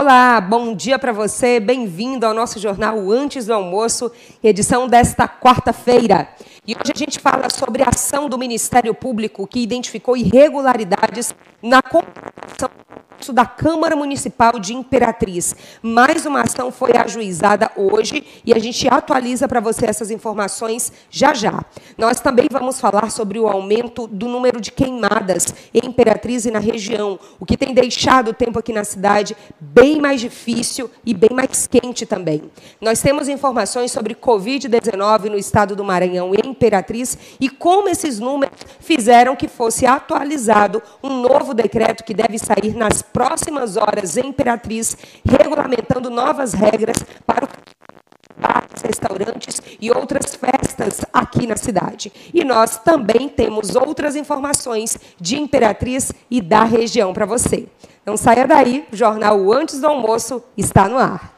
Olá, bom dia para você. Bem-vindo ao nosso jornal Antes do Almoço, edição desta quarta-feira. E hoje a gente fala sobre a ação do Ministério Público que identificou irregularidades na contratação da Câmara Municipal de Imperatriz. Mais uma ação foi ajuizada hoje e a gente atualiza para você essas informações já já. Nós também vamos falar sobre o aumento do número de queimadas em Imperatriz e na região, o que tem deixado o tempo aqui na cidade bem mais difícil e bem mais quente também. Nós temos informações sobre Covid-19 no estado do Maranhão e Imperatriz e como esses números fizeram que fosse atualizado um novo decreto que deve sair nas próximas horas Imperatriz, regulamentando novas regras para o restaurantes e outras festas aqui na cidade. E nós também temos outras informações de Imperatriz e da região para você. Não saia daí, o jornal Antes do Almoço está no ar.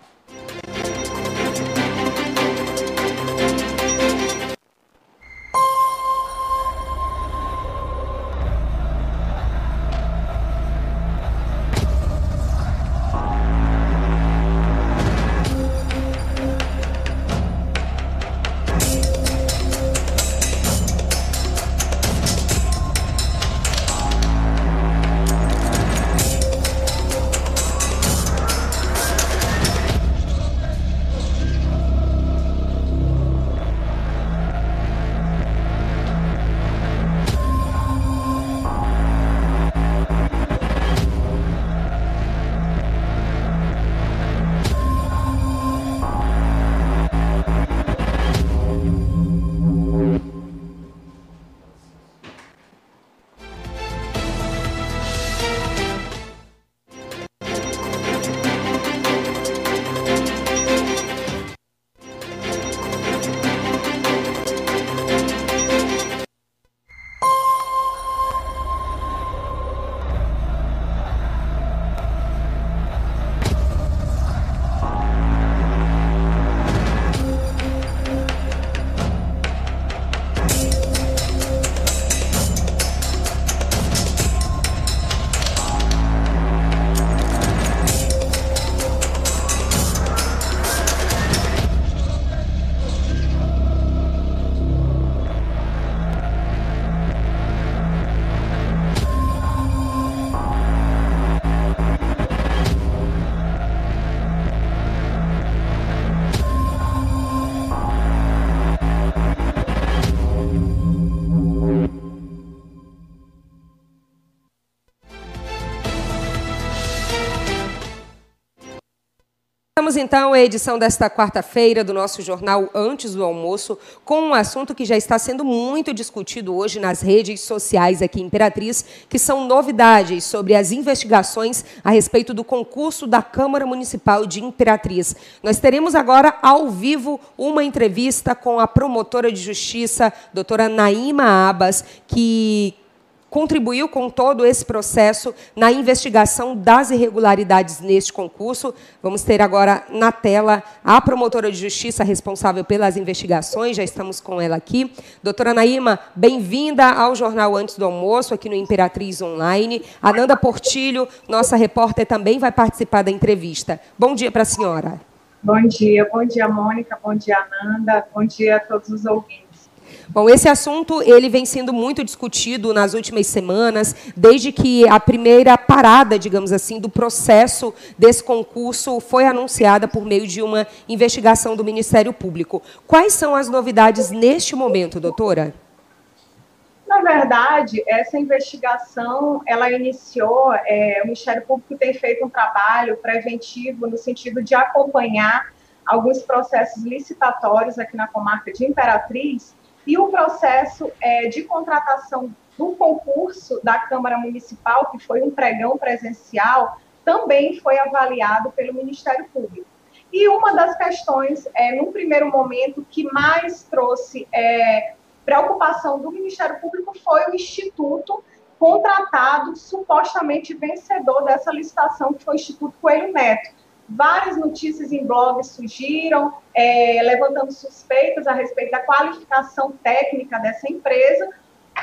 Então a edição desta quarta-feira do nosso jornal Antes do Almoço, com um assunto que já está sendo muito discutido hoje nas redes sociais aqui em Imperatriz, que são novidades sobre as investigações a respeito do concurso da Câmara Municipal de Imperatriz. Nós teremos agora ao vivo uma entrevista com a promotora de justiça, doutora Naima Abas, que contribuiu com todo esse processo na investigação das irregularidades neste concurso. Vamos ter agora na tela a promotora de justiça responsável pelas investigações, já estamos com ela aqui. Doutora Naíma, bem-vinda ao Jornal Antes do Almoço, aqui no Imperatriz Online. Ananda Portilho, nossa repórter, também vai participar da entrevista. Bom dia para a senhora. Bom dia, bom dia, Mônica, bom dia, Ananda, bom dia a todos os ouvintes. Bom, esse assunto ele vem sendo muito discutido nas últimas semanas, desde que a primeira parada, digamos assim, do processo desse concurso foi anunciada por meio de uma investigação do Ministério Público. Quais são as novidades neste momento, doutora? Na verdade, essa investigação, ela iniciou, é, o Ministério Público tem feito um trabalho preventivo no sentido de acompanhar alguns processos licitatórios aqui na comarca de Imperatriz, e o processo é, de contratação do concurso da Câmara Municipal, que foi um pregão presencial, também foi avaliado pelo Ministério Público. E uma das questões, é, num primeiro momento, que mais trouxe é, preocupação do Ministério Público foi o Instituto contratado, supostamente vencedor dessa licitação, que foi o Instituto Coelho Neto várias notícias em blogs surgiram, é, levantando suspeitas a respeito da qualificação técnica dessa empresa.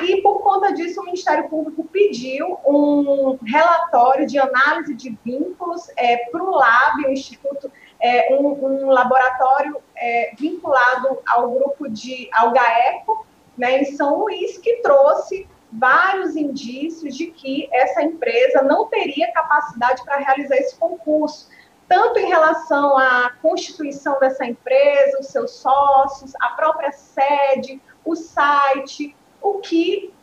E, por conta disso, o Ministério Público pediu um relatório de análise de vínculos é, para o LAB, o Instituto, é, um, um, laboratório é, vinculado ao grupo de, ao GAECO, né, em São Luís, que trouxe vários indícios de que essa empresa não teria capacidade para realizar esse concurso, tanto em relação à constituição dessa empresa, os seus sócios, a própria sede, o site, o que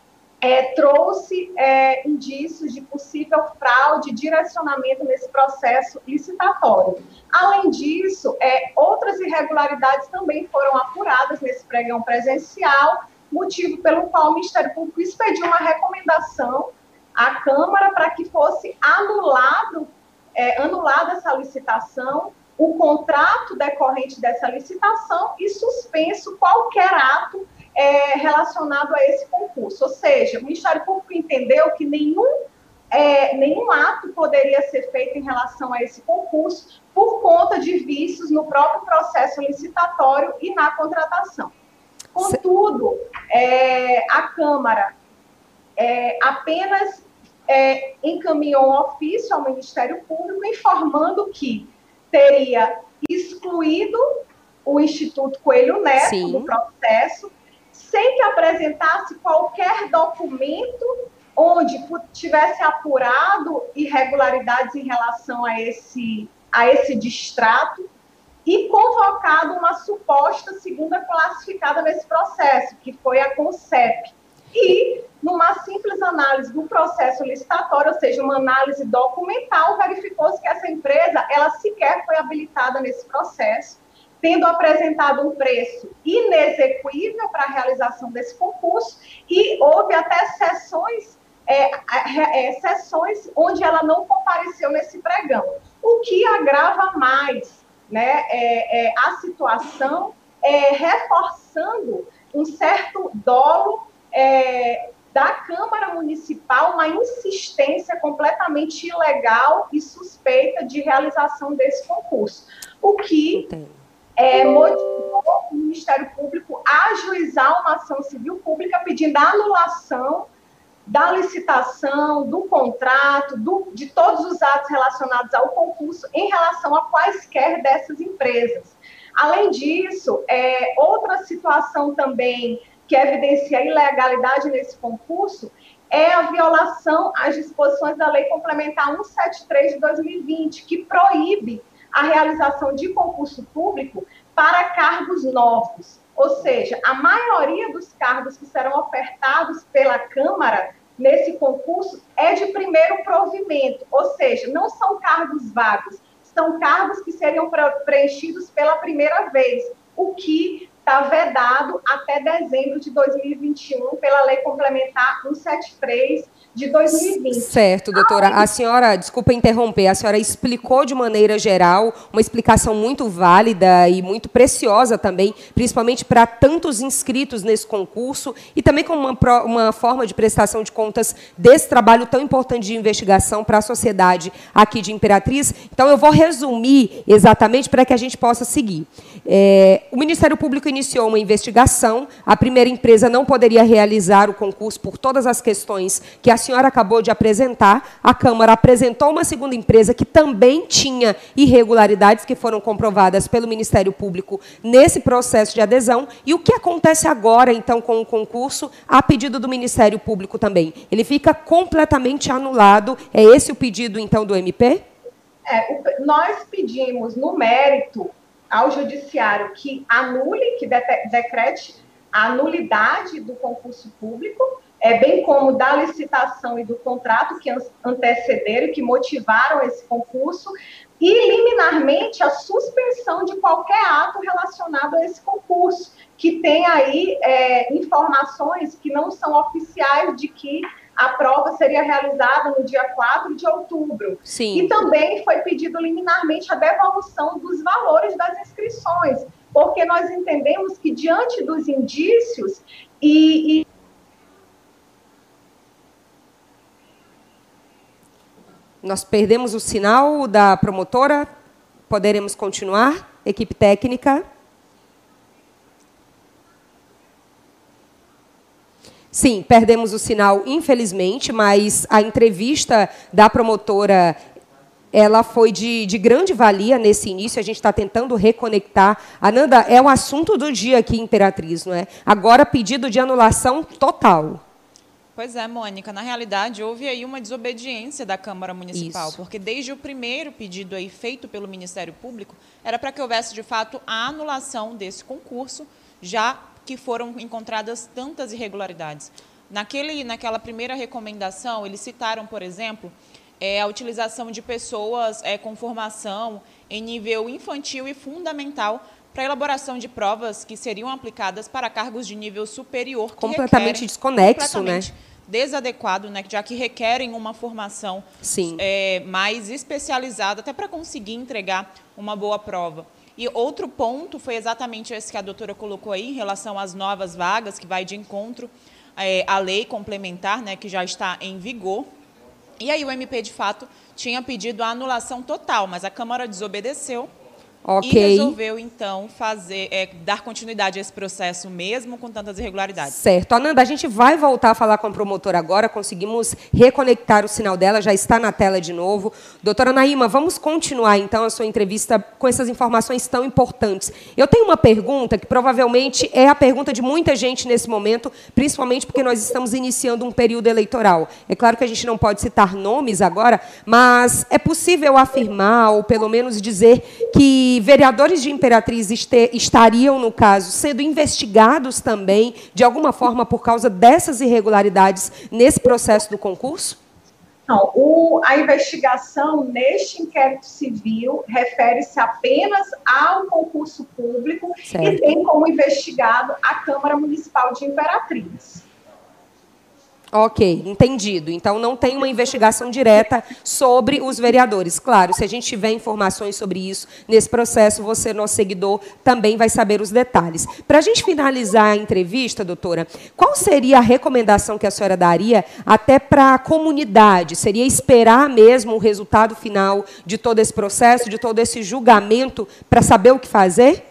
é, trouxe é, indícios de possível fraude direcionamento nesse processo licitatório. Além disso, é, outras irregularidades também foram apuradas nesse pregão presencial, motivo pelo qual o Ministério Público expediu uma recomendação à Câmara para que fosse anulado, é, anulada essa licitação, o contrato decorrente dessa licitação e suspenso qualquer ato é, relacionado a esse concurso. Ou seja, o Ministério Público entendeu que nenhum, é, nenhum ato poderia ser feito em relação a esse concurso por conta de vícios no próprio processo licitatório e na contratação. Contudo, é, a Câmara é, apenas é, encaminhou um ofício ao Ministério Público informando que teria excluído o Instituto Coelho Neto Sim. do processo, sem que apresentasse qualquer documento onde tivesse apurado irregularidades em relação a esse, a esse distrato e convocado uma suposta segunda classificada nesse processo, que foi a CONCEP. E, numa simples análise do processo licitatório, ou seja, uma análise documental, verificou-se que essa empresa, ela sequer foi habilitada nesse processo, tendo apresentado um preço inexequível para a realização desse concurso, e houve até sessões, é, é, sessões onde ela não compareceu nesse pregão, o que agrava mais né, é, é, a situação, é, reforçando um certo dolo da Câmara Municipal, uma insistência completamente ilegal e suspeita de realização desse concurso. O que é, motivou o Ministério Público a ajuizar uma ação civil pública pedindo a anulação da licitação, do contrato, do, de todos os atos relacionados ao concurso em relação a quaisquer dessas empresas. Além disso, é, outra situação também que evidencia ilegalidade nesse concurso é a violação às disposições da Lei Complementar 173 de 2020, que proíbe a realização de concurso público para cargos novos. Ou seja, a maioria dos cargos que serão ofertados pela Câmara nesse concurso é de primeiro provimento, ou seja, não são cargos vagos, são cargos que seriam preenchidos pela primeira vez, o que está vedado até dezembro de 2021 pela Lei Complementar 173 de 2020. Certo, doutora. A senhora, desculpa interromper, a senhora explicou de maneira geral, uma explicação muito válida e muito preciosa também, principalmente para tantos inscritos nesse concurso e também como uma, uma forma de prestação de contas desse trabalho tão importante de investigação para a sociedade aqui de Imperatriz. Então, eu vou resumir exatamente para que a gente possa seguir. É, o Ministério Público iniciou uma investigação, a primeira empresa não poderia realizar o concurso por todas as questões que a senhora acabou de apresentar, a Câmara apresentou uma segunda empresa que também tinha irregularidades que foram comprovadas pelo Ministério Público nesse processo de adesão. E o que acontece agora, então, com o concurso, a pedido do Ministério Público também? Ele fica completamente anulado. É esse o pedido, então, do MP? É, nós pedimos, no mérito, ao Judiciário que anule, que decrete a nulidade do concurso público, é, bem como da licitação e do contrato que antecederam que motivaram esse concurso, e liminarmente a suspensão de qualquer ato relacionado a esse concurso, que tem aí é, informações que não são oficiais de que a prova seria realizada no dia 4 de outubro. Sim. E também foi pedido liminarmente a devolução dos valores das inscrições, porque nós entendemos que, diante dos indícios e, e Nós perdemos o sinal da promotora. Poderemos continuar? Equipe técnica. Sim, perdemos o sinal, infelizmente, mas a entrevista da promotora ela foi de, de grande valia nesse início. A gente está tentando reconectar. Ananda, é o assunto do dia aqui, Imperatriz, não é? Agora, pedido de anulação total. Pois é, Mônica. Na realidade, houve aí uma desobediência da Câmara Municipal, Isso. porque desde o primeiro pedido aí feito pelo Ministério Público, era para que houvesse, de fato, a anulação desse concurso, já que foram encontradas tantas irregularidades. Naquele, naquela primeira recomendação, eles citaram, por exemplo, é, a utilização de pessoas é, com formação em nível infantil e fundamental para a elaboração de provas que seriam aplicadas para cargos de nível superior. completamente desconexo, né? completamente né? Desadequado, né? Já que requerem uma formação é, mais especializada, até para conseguir entregar uma boa prova. E outro ponto foi exatamente esse que a doutora colocou aí, em relação às novas vagas, que vai de encontro é, à lei complementar, né, que já está em vigor. E aí o MP, de fato, tinha pedido a anulação total, mas a Câmara desobedeceu Okay. E resolveu, então, fazer, é, dar continuidade a esse processo mesmo com tantas irregularidades. Certo. Ananda, a gente vai voltar a falar com a promotora agora, conseguimos reconectar o sinal dela, já está na tela de novo. Doutora Naíma, vamos continuar, então, a sua entrevista com essas informações tão importantes. Eu tenho uma pergunta que provavelmente é a pergunta de muita gente nesse momento, principalmente porque nós estamos iniciando um período eleitoral. É claro que a gente não pode citar nomes agora, mas é possível afirmar, ou pelo menos dizer, que vereadores de Imperatriz estariam, no caso, sendo investigados também, de alguma forma, por causa dessas irregularidades nesse processo do concurso? Não, o, a investigação neste inquérito civil refere-se apenas ao concurso público certo. e tem como investigado a Câmara Municipal de Imperatriz. Ok, entendido. Então não tem uma investigação direta sobre os vereadores. Claro, se a gente tiver informações sobre isso nesse processo, você, nosso seguidor, também vai saber os detalhes. Para a gente finalizar a entrevista, doutora, qual seria a recomendação que a senhora daria até para a comunidade? Seria esperar mesmo o resultado final de todo esse processo, de todo esse julgamento, para saber o que fazer?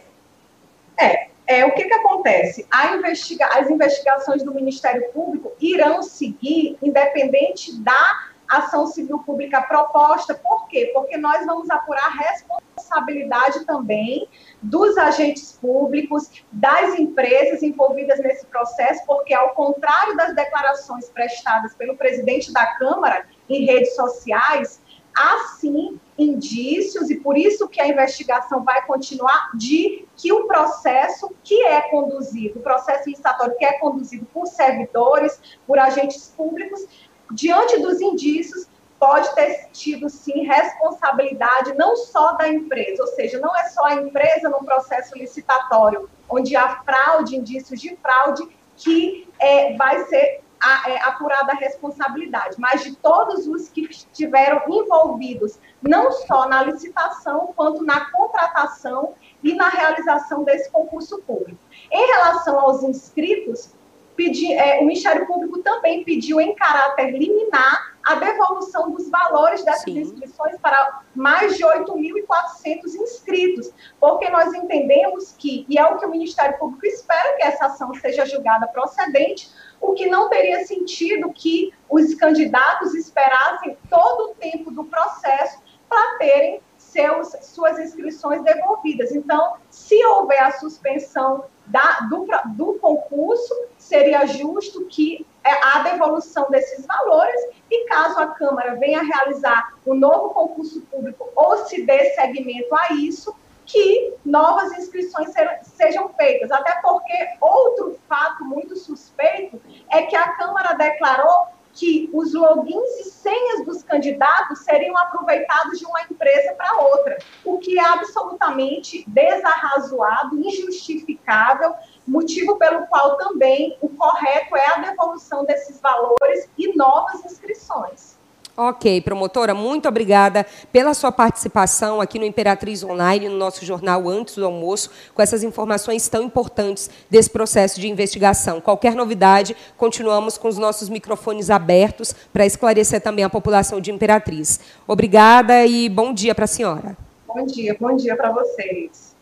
É, é, o que, que acontece? Investiga as investigações do Ministério Público irão seguir, independente da ação civil pública proposta. Por quê? Porque nós vamos apurar a responsabilidade também dos agentes públicos, das empresas envolvidas nesse processo, porque, ao contrário das declarações prestadas pelo presidente da Câmara em redes sociais, há sim indícios, e por isso que a investigação vai continuar, de que o processo que é conduzido, o processo licitatório que é conduzido por servidores, por agentes públicos, diante dos indícios, pode ter tido sim responsabilidade não só da empresa, ou seja, não é só a empresa no processo licitatório, onde há fraude, indícios de fraude, que é, vai ser a, é, apurada a responsabilidade, mas de todos os que estiveram envolvidos, não só na licitação, quanto na contratação e na realização desse concurso público. Em relação aos inscritos, pedi, é, o Ministério Público também pediu em caráter liminar a devolução dos valores dessas Sim. inscrições para mais de 8.400 inscritos, porque nós entendemos que, e é o que o Ministério Público espera que essa ação seja julgada procedente, o que não teria sentido que os candidatos esperassem todo o tempo do processo para terem seus, suas inscrições devolvidas. Então, se houver a suspensão da, do, do concurso, seria justo que é, a devolução desses valores e caso a Câmara venha realizar um novo concurso público ou se dê seguimento a isso, que novas inscrições sejam feitas. Até porque outro fato muito suspeito é que a Câmara declarou que os logins e senhas dos candidatos seriam aproveitados de uma empresa para outra, o que é absolutamente desarrazoado, injustificável, motivo pelo qual também o correto é a devolução desses valores e novas inscrições. Ok, promotora, muito obrigada pela sua participação aqui no Imperatriz Online, no nosso jornal Antes do Almoço, com essas informações tão importantes desse processo de investigação. Qualquer novidade, continuamos com os nossos microfones abertos para esclarecer também a população de Imperatriz. Obrigada e bom dia para a senhora. Bom dia, bom dia para vocês.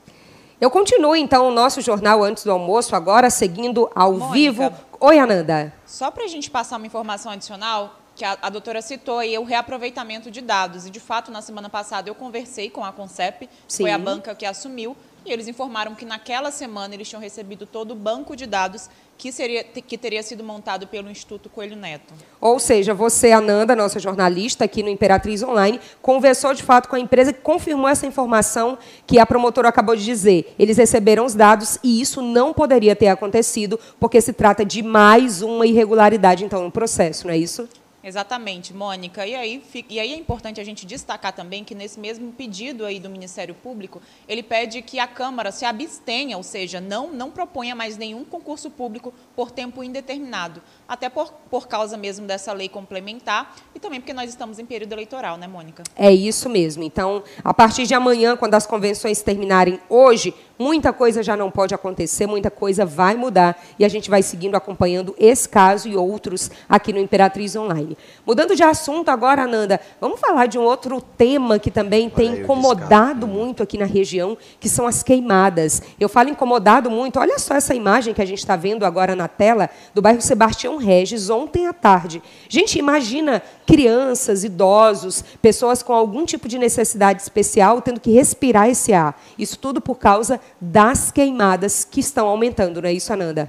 Eu continuo, então, o nosso jornal Antes do Almoço, agora seguindo ao Mônica. vivo Oi, Ananda. Só para a gente passar uma informação adicional, que a, a doutora citou aí o reaproveitamento de dados. E, de fato, na semana passada eu conversei com a Concep, Sim. foi a banca que assumiu, e eles informaram que naquela semana eles tinham recebido todo o banco de dados que, seria, que teria sido montado pelo Instituto Coelho Neto. Ou seja, você, Ananda, nossa jornalista aqui no Imperatriz Online, conversou de fato com a empresa que confirmou essa informação que a promotora acabou de dizer. Eles receberam os dados e isso não poderia ter acontecido, porque se trata de mais uma irregularidade, então, no processo, não é isso? Exatamente, Mônica. E aí, e aí é importante a gente destacar também que nesse mesmo pedido aí do Ministério Público, ele pede que a Câmara se abstenha, ou seja, não, não proponha mais nenhum concurso público por tempo indeterminado, até por, por causa mesmo dessa lei complementar e também porque nós estamos em período eleitoral, né, Mônica? É isso mesmo. Então, a partir de amanhã, quando as convenções terminarem hoje, muita coisa já não pode acontecer, muita coisa vai mudar e a gente vai seguindo acompanhando esse caso e outros aqui no Imperatriz Online. Mudando de assunto agora, Ananda, vamos falar de um outro tema que também Olha tem incomodado muito aqui na região, que são as queimadas. Eu falo incomodado muito, olha só essa imagem que a gente está vendo agora na tela do bairro Sebastião Regis, ontem à tarde. Gente, imagina crianças, idosos, pessoas com algum tipo de necessidade especial tendo que respirar esse ar. Isso tudo por causa das queimadas que estão aumentando, não é isso, Ananda?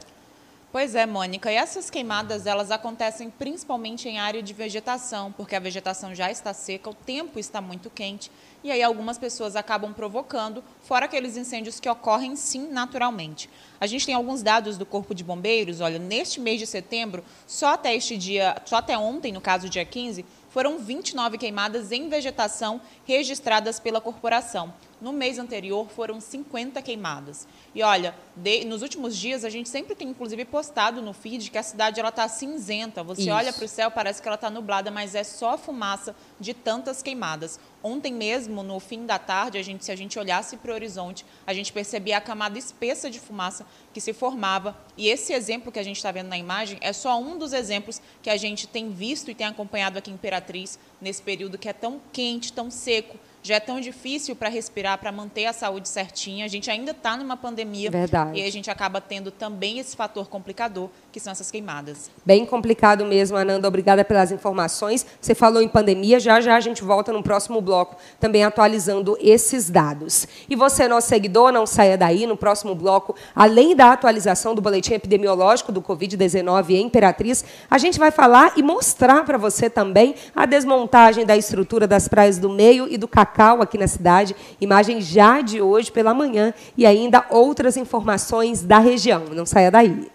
Pois é, Mônica. E essas queimadas, elas acontecem principalmente em área de vegetação, porque a vegetação já está seca, o tempo está muito quente, e aí algumas pessoas acabam provocando, fora aqueles incêndios que ocorrem sim naturalmente. A gente tem alguns dados do Corpo de Bombeiros, olha, neste mês de setembro, só até este dia, só até ontem, no caso dia 15, foram 29 queimadas em vegetação registradas pela corporação. No mês anterior foram 50 queimadas. E olha, de, nos últimos dias a gente sempre tem inclusive postado no feed que a cidade ela está cinzenta. Você Isso. olha para o céu, parece que ela está nublada, mas é só fumaça de tantas queimadas. Ontem mesmo, no fim da tarde, a gente, se a gente olhasse para o horizonte, a gente percebia a camada espessa de fumaça que se formava. E esse exemplo que a gente está vendo na imagem é só um dos exemplos que a gente tem visto e tem acompanhado aqui em Imperatriz nesse período que é tão quente, tão seco já é tão difícil para respirar, para manter a saúde certinha. A gente ainda está numa pandemia. Verdade. E a gente acaba tendo também esse fator complicador, que são essas queimadas. Bem complicado mesmo, Ananda. Obrigada pelas informações. Você falou em pandemia, já já a gente volta no próximo bloco, também atualizando esses dados. E você, nosso seguidor, não saia daí. No próximo bloco, além da atualização do boletim epidemiológico do Covid-19 em Imperatriz, a gente vai falar e mostrar para você também a desmontagem da estrutura das praias do meio e do Cacau Cacau aqui na cidade, imagem já de hoje pela manhã e ainda outras informações da região. Não saia daí.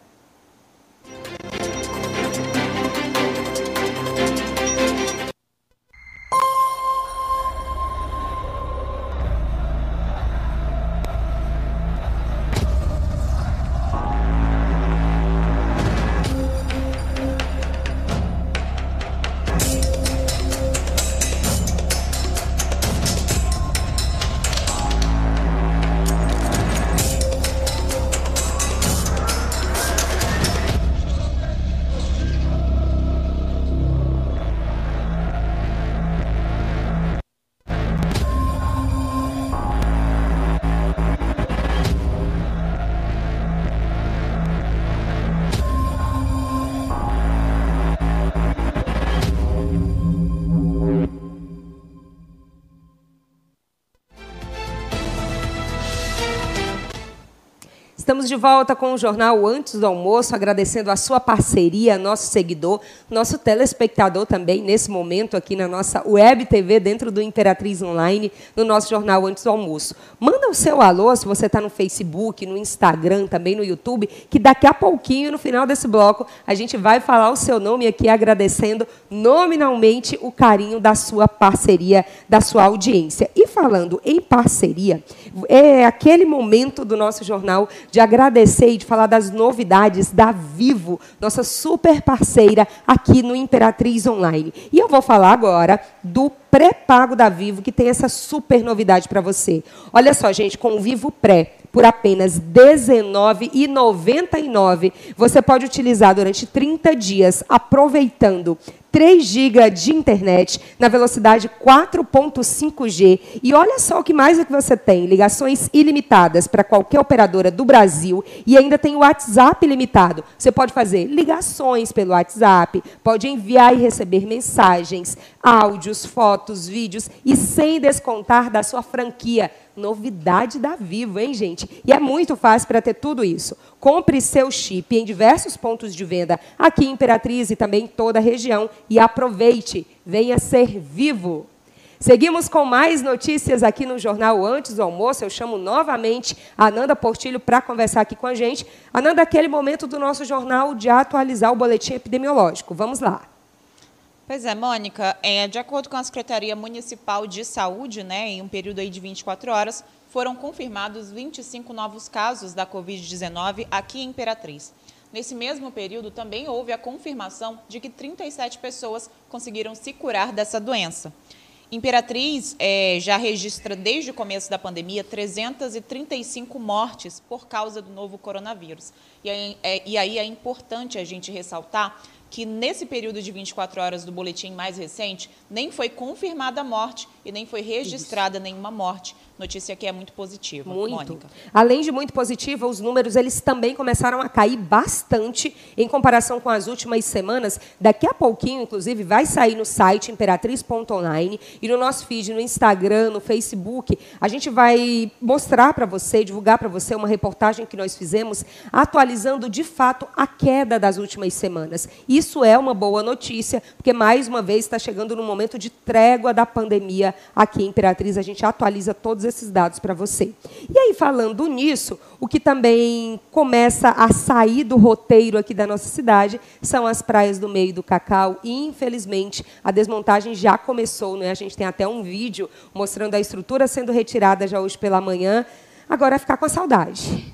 Estamos de volta com o jornal Antes do Almoço, agradecendo a sua parceria, nosso seguidor, nosso telespectador também, nesse momento aqui na nossa web TV, dentro do Imperatriz Online, no nosso jornal Antes do Almoço. Manda o seu alô, se você está no Facebook, no Instagram, também no YouTube, que daqui a pouquinho, no final desse bloco, a gente vai falar o seu nome aqui, agradecendo nominalmente o carinho da sua parceria, da sua audiência. E falando em parceria, é aquele momento do nosso jornal de agradecer e de falar das novidades da Vivo, nossa super parceira aqui no Imperatriz Online. E eu vou falar agora do pré-pago da Vivo, que tem essa super novidade para você. Olha só, gente, com o Vivo Pré, por apenas R$ 19,99. Você pode utilizar durante 30 dias, aproveitando 3 GB de internet na velocidade 4.5G. E olha só o que mais é que você tem: ligações ilimitadas para qualquer operadora do Brasil e ainda tem o WhatsApp ilimitado. Você pode fazer ligações pelo WhatsApp, pode enviar e receber mensagens, áudios, fotos, vídeos e sem descontar da sua franquia. Novidade da Vivo, hein, gente? E é muito fácil para ter tudo isso. Compre seu chip em diversos pontos de venda aqui em Imperatriz e também em toda a região e aproveite. Venha ser vivo. Seguimos com mais notícias aqui no Jornal Antes do Almoço. Eu chamo novamente a Ananda Portilho para conversar aqui com a gente. Ananda, aquele momento do nosso jornal de atualizar o boletim epidemiológico. Vamos lá. Pois é, Mônica, é, de acordo com a Secretaria Municipal de Saúde, né, em um período aí de 24 horas, foram confirmados 25 novos casos da Covid-19 aqui em Imperatriz. Nesse mesmo período, também houve a confirmação de que 37 pessoas conseguiram se curar dessa doença. Imperatriz é, já registra desde o começo da pandemia 335 mortes por causa do novo coronavírus. E aí, é, e aí é importante a gente ressaltar que nesse período de 24 horas do boletim mais recente, nem foi confirmada a morte e nem foi registrada Isso. nenhuma morte. Notícia que é muito positiva, muito. Mônica. Além de muito positiva, os números eles também começaram a cair bastante em comparação com as últimas semanas. Daqui a pouquinho, inclusive, vai sair no site imperatriz.online e no nosso feed no Instagram, no Facebook, a gente vai mostrar para você, divulgar para você uma reportagem que nós fizemos atualizando de fato a queda das últimas semanas. Isso é uma boa notícia, porque mais uma vez está chegando no momento de trégua da pandemia aqui em Imperatriz. A gente atualiza todos esses dados para você. E aí, falando nisso, o que também começa a sair do roteiro aqui da nossa cidade são as praias do meio do Cacau. E, infelizmente, a desmontagem já começou. Né? A gente tem até um vídeo mostrando a estrutura sendo retirada já hoje pela manhã. Agora é ficar com a saudade.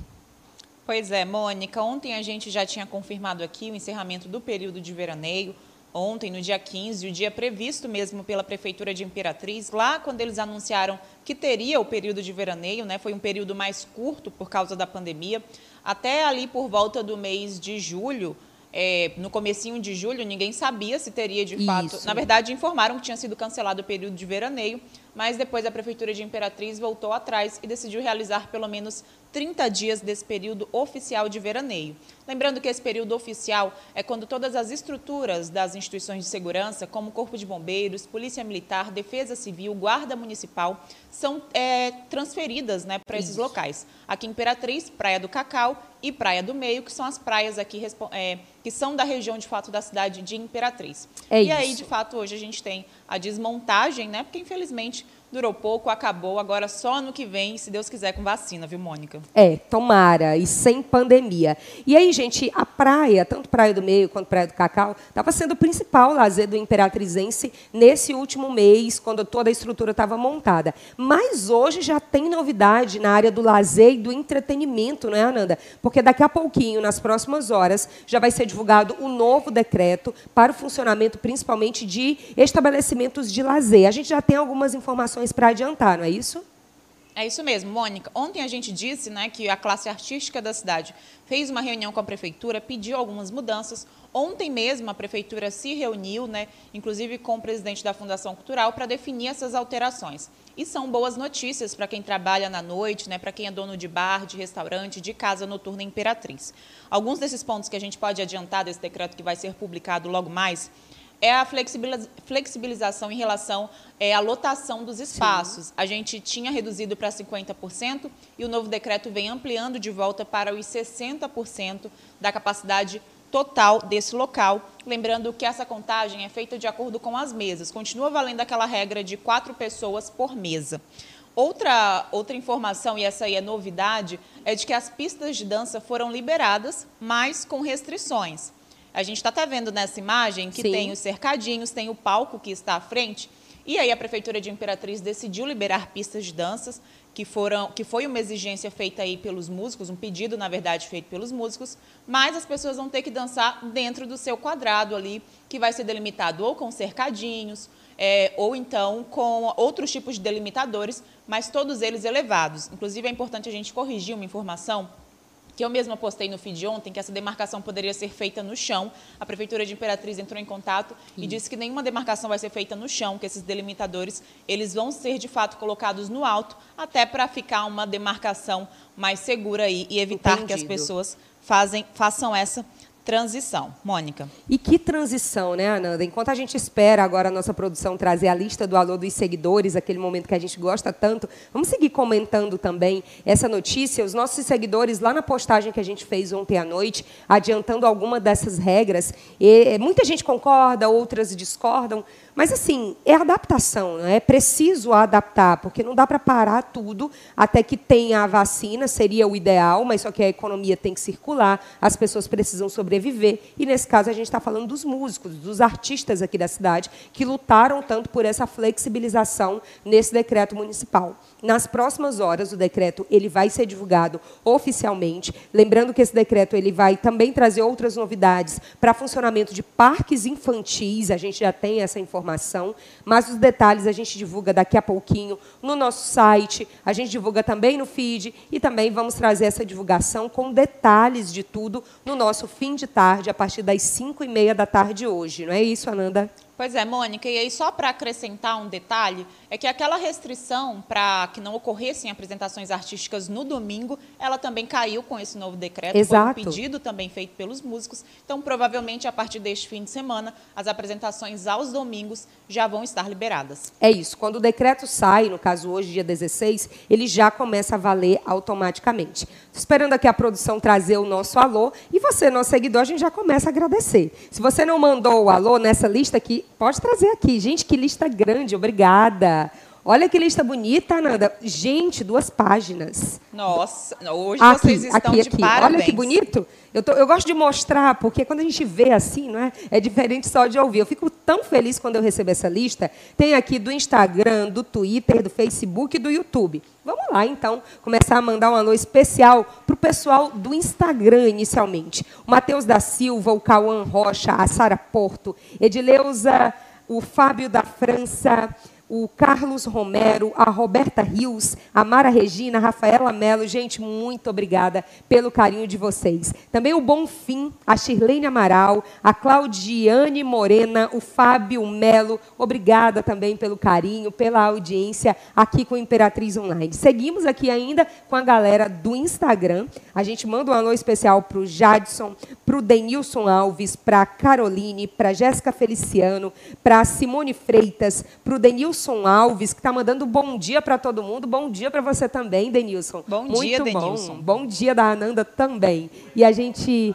Pois é, Mônica. Ontem a gente já tinha confirmado aqui o encerramento do período de veraneio ontem, no dia 15, o dia previsto mesmo pela Prefeitura de Imperatriz, lá quando eles anunciaram que teria o período de veraneio, né, foi um período mais curto por causa da pandemia, até ali por volta do mês de julho, é, no comecinho de julho, ninguém sabia se teria de fato. Isso. Na verdade, informaram que tinha sido cancelado o período de veraneio, mas depois a Prefeitura de Imperatriz voltou atrás e decidiu realizar pelo menos 30 dias desse período oficial de veraneio. Lembrando que esse período oficial é quando todas as estruturas das instituições de segurança, como Corpo de Bombeiros, Polícia Militar, Defesa Civil, Guarda Municipal, são é, transferidas né, para esses locais. Aqui em Imperatriz, Praia do Cacau e Praia do Meio, que são as praias aqui é, que são da região de fato da cidade de Imperatriz. É e isso. aí, de fato, hoje a gente tem a desmontagem, né? Porque infelizmente durou pouco, acabou, agora só ano que vem, se Deus quiser, com vacina, viu, Mônica? É, tomara, e sem pandemia. E aí, gente, a praia, tanto Praia do Meio quanto Praia do Cacau, estava sendo o principal lazer do imperatrizense nesse último mês, quando toda a estrutura estava montada. Mas hoje já tem novidade na área do lazer e do entretenimento, não é, Ananda? Porque daqui a pouquinho, nas próximas horas, já vai ser divulgado o um novo decreto para o funcionamento, principalmente, de estabelecimentos de lazer. A gente já tem algumas informações para adiantar, não é isso? É isso mesmo, Mônica. Ontem a gente disse né, que a classe artística da cidade fez uma reunião com a prefeitura, pediu algumas mudanças. Ontem mesmo a prefeitura se reuniu, né, inclusive com o presidente da Fundação Cultural, para definir essas alterações. E são boas notícias para quem trabalha na noite, né, para quem é dono de bar, de restaurante, de casa noturna Imperatriz. Alguns desses pontos que a gente pode adiantar desse decreto que vai ser publicado logo mais é a flexibilização em relação é, à lotação dos espaços. Sim. A gente tinha reduzido para 50% e o novo decreto vem ampliando de volta para os 60% da capacidade total desse local. Lembrando que essa contagem é feita de acordo com as mesas. Continua valendo aquela regra de quatro pessoas por mesa. Outra, outra informação, e essa aí é novidade, é de que as pistas de dança foram liberadas, mas com restrições. A gente está até vendo nessa imagem que Sim. tem os cercadinhos, tem o palco que está à frente. E aí a Prefeitura de Imperatriz decidiu liberar pistas de danças, que, foram, que foi uma exigência feita aí pelos músicos, um pedido, na verdade, feito pelos músicos, mas as pessoas vão ter que dançar dentro do seu quadrado ali, que vai ser delimitado ou com cercadinhos, é, ou então com outros tipos de delimitadores, mas todos eles elevados. Inclusive, é importante a gente corrigir uma informação que eu mesma postei no feed ontem, que essa demarcação poderia ser feita no chão. A Prefeitura de Imperatriz entrou em contato e disse que nenhuma demarcação vai ser feita no chão, que esses delimitadores eles vão ser, de fato, colocados no alto, até para ficar uma demarcação mais segura aí, e evitar Entendido. que as pessoas fazem, façam essa transição. Mônica. E que transição, né, Ananda? Enquanto a gente espera agora a nossa produção trazer a lista do alô dos seguidores, aquele momento que a gente gosta tanto, vamos seguir comentando também essa notícia. Os nossos seguidores, lá na postagem que a gente fez ontem à noite, adiantando alguma dessas regras, e muita gente concorda, outras discordam, mas, assim, é adaptação, né? é preciso adaptar, porque não dá para parar tudo até que tenha a vacina, seria o ideal, mas só que a economia tem que circular, as pessoas precisam sobreviver, e nesse caso a gente está falando dos músicos, dos artistas aqui da cidade, que lutaram tanto por essa flexibilização nesse decreto municipal. Nas próximas horas, o decreto ele vai ser divulgado oficialmente, lembrando que esse decreto ele vai também trazer outras novidades para funcionamento de parques infantis, a gente já tem essa informação informação, mas os detalhes a gente divulga daqui a pouquinho no nosso site, a gente divulga também no feed e também vamos trazer essa divulgação com detalhes de tudo no nosso fim de tarde, a partir das 5 e meia da tarde hoje. Não é isso, Ananda? Pois é, Mônica, e aí só para acrescentar um detalhe, é que aquela restrição para que não ocorressem apresentações artísticas no domingo, ela também caiu com esse novo decreto, Exato. foi um pedido também feito pelos músicos. Então, provavelmente, a partir deste fim de semana, as apresentações aos domingos já vão estar liberadas. É isso. Quando o decreto sai, no caso hoje, dia 16, ele já começa a valer automaticamente. Estou esperando aqui a produção trazer o nosso alô, e você, nosso seguidor, a gente já começa a agradecer. Se você não mandou o alô nessa lista aqui, pode trazer aqui. Gente, que lista grande, obrigada. Olha que lista bonita, Nanda. Gente, duas páginas. Nossa, hoje aqui, vocês estão aqui, de aqui. parabéns. Olha que bonito. Eu, tô, eu, gosto de mostrar, porque quando a gente vê assim, não é? é diferente só de ouvir. Eu fico tão feliz quando eu recebo essa lista. Tem aqui do Instagram, do Twitter, do Facebook e do YouTube. Vamos lá, então, começar a mandar um alô especial para o pessoal do Instagram, inicialmente. O Matheus da Silva, o Cauã Rocha, a Sara Porto, Edileuza, o Fábio da França, o Carlos Romero, a Roberta Rios, a Mara Regina, a Rafaela Melo. Gente, muito obrigada pelo carinho de vocês. Também o Bonfim, a Shirlene Amaral, a Claudiane Morena, o Fábio Melo. Obrigada também pelo carinho, pela audiência aqui com Imperatriz Online. Seguimos aqui ainda com a galera do Instagram. A gente manda um alô especial para o Jadson, para o Denilson Alves, para a Caroline, para Jéssica Feliciano, para a Simone Freitas, para o Denilson Denilson Alves, que está mandando bom dia para todo mundo. Bom dia para você também, Denilson. Bom Muito dia, bom. Denilson. Bom dia da Ananda também. E a gente.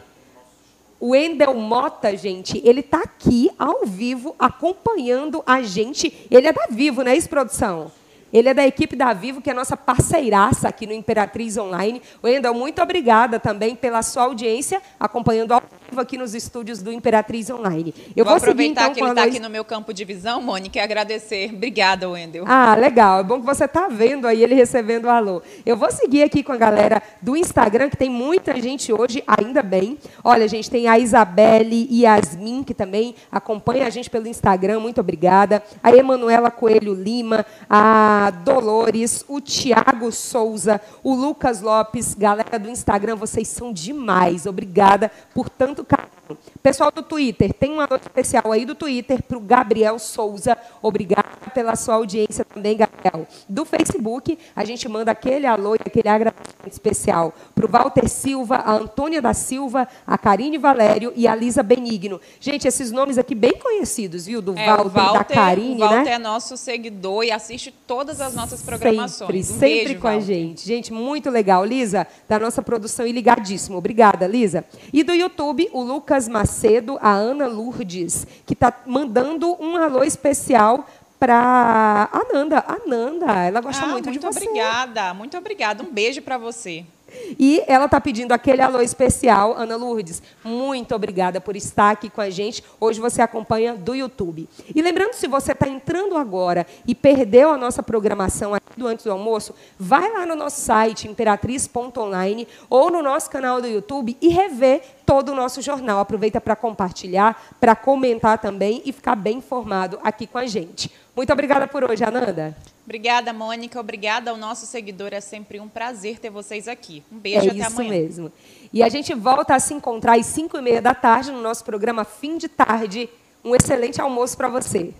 O Endel Mota, gente, ele está aqui ao vivo acompanhando a gente. Ele é da Vivo, não é isso, produção? Ele é da equipe da Vivo, que é nossa parceiraça aqui no Imperatriz Online. Wendel, muito obrigada também pela sua audiência, acompanhando ao vivo aqui nos estúdios do Imperatriz Online. Eu vou, vou aproveitar seguir, então, que ele está aqui no meu campo de visão, Mônica, e agradecer. Obrigada, Wendel. Ah, legal. É bom que você está vendo aí ele recebendo o alô. Eu vou seguir aqui com a galera do Instagram, que tem muita gente hoje, ainda bem. Olha, gente, tem a Isabelle e Yasmin, que também acompanha a gente pelo Instagram. Muito obrigada. A Emanuela Coelho Lima, a Dolores, o Tiago Souza, o Lucas Lopes, galera do Instagram, vocês são demais. Obrigada por tanto carinho. Pessoal do Twitter, tem uma nota especial aí do Twitter para o Gabriel Souza. Obrigada pela sua audiência também, Gabriel. Do Facebook, a gente manda aquele alô e aquele agradecimento especial para o Walter Silva, a Antônia da Silva, a Karine Valério e a Lisa Benigno. Gente, esses nomes aqui bem conhecidos, viu? Do é, Walter, Walter, da Karine, o Walter né? é nosso seguidor e assiste todas as nossas programações. Sempre, um sempre beijo, com Walter. a gente. Gente, muito legal. Lisa, da nossa produção e ligadíssimo. Obrigada, Lisa. E do YouTube, o Lucas Macedo, a Ana Lourdes, que está mandando um alô especial para Ananda. Ananda, ela gosta ah, muito, muito de você. Muito obrigada, muito obrigada. Um beijo para você. E ela está pedindo aquele alô especial, Ana Lourdes. Muito obrigada por estar aqui com a gente. Hoje você acompanha do YouTube. E lembrando, se você está entrando agora e perdeu a nossa programação do Antes do Almoço, vai lá no nosso site, imperatriz.online, ou no nosso canal do YouTube e rever todo o nosso jornal. Aproveita para compartilhar, para comentar também e ficar bem informado aqui com a gente. Muito obrigada por hoje, Ananda. Obrigada, Mônica. Obrigada ao nosso seguidor. É sempre um prazer ter vocês aqui. Um beijo é até amanhã. É isso mesmo. E a gente volta a se encontrar às 5 e meia da tarde no nosso programa Fim de Tarde. Um excelente almoço para você.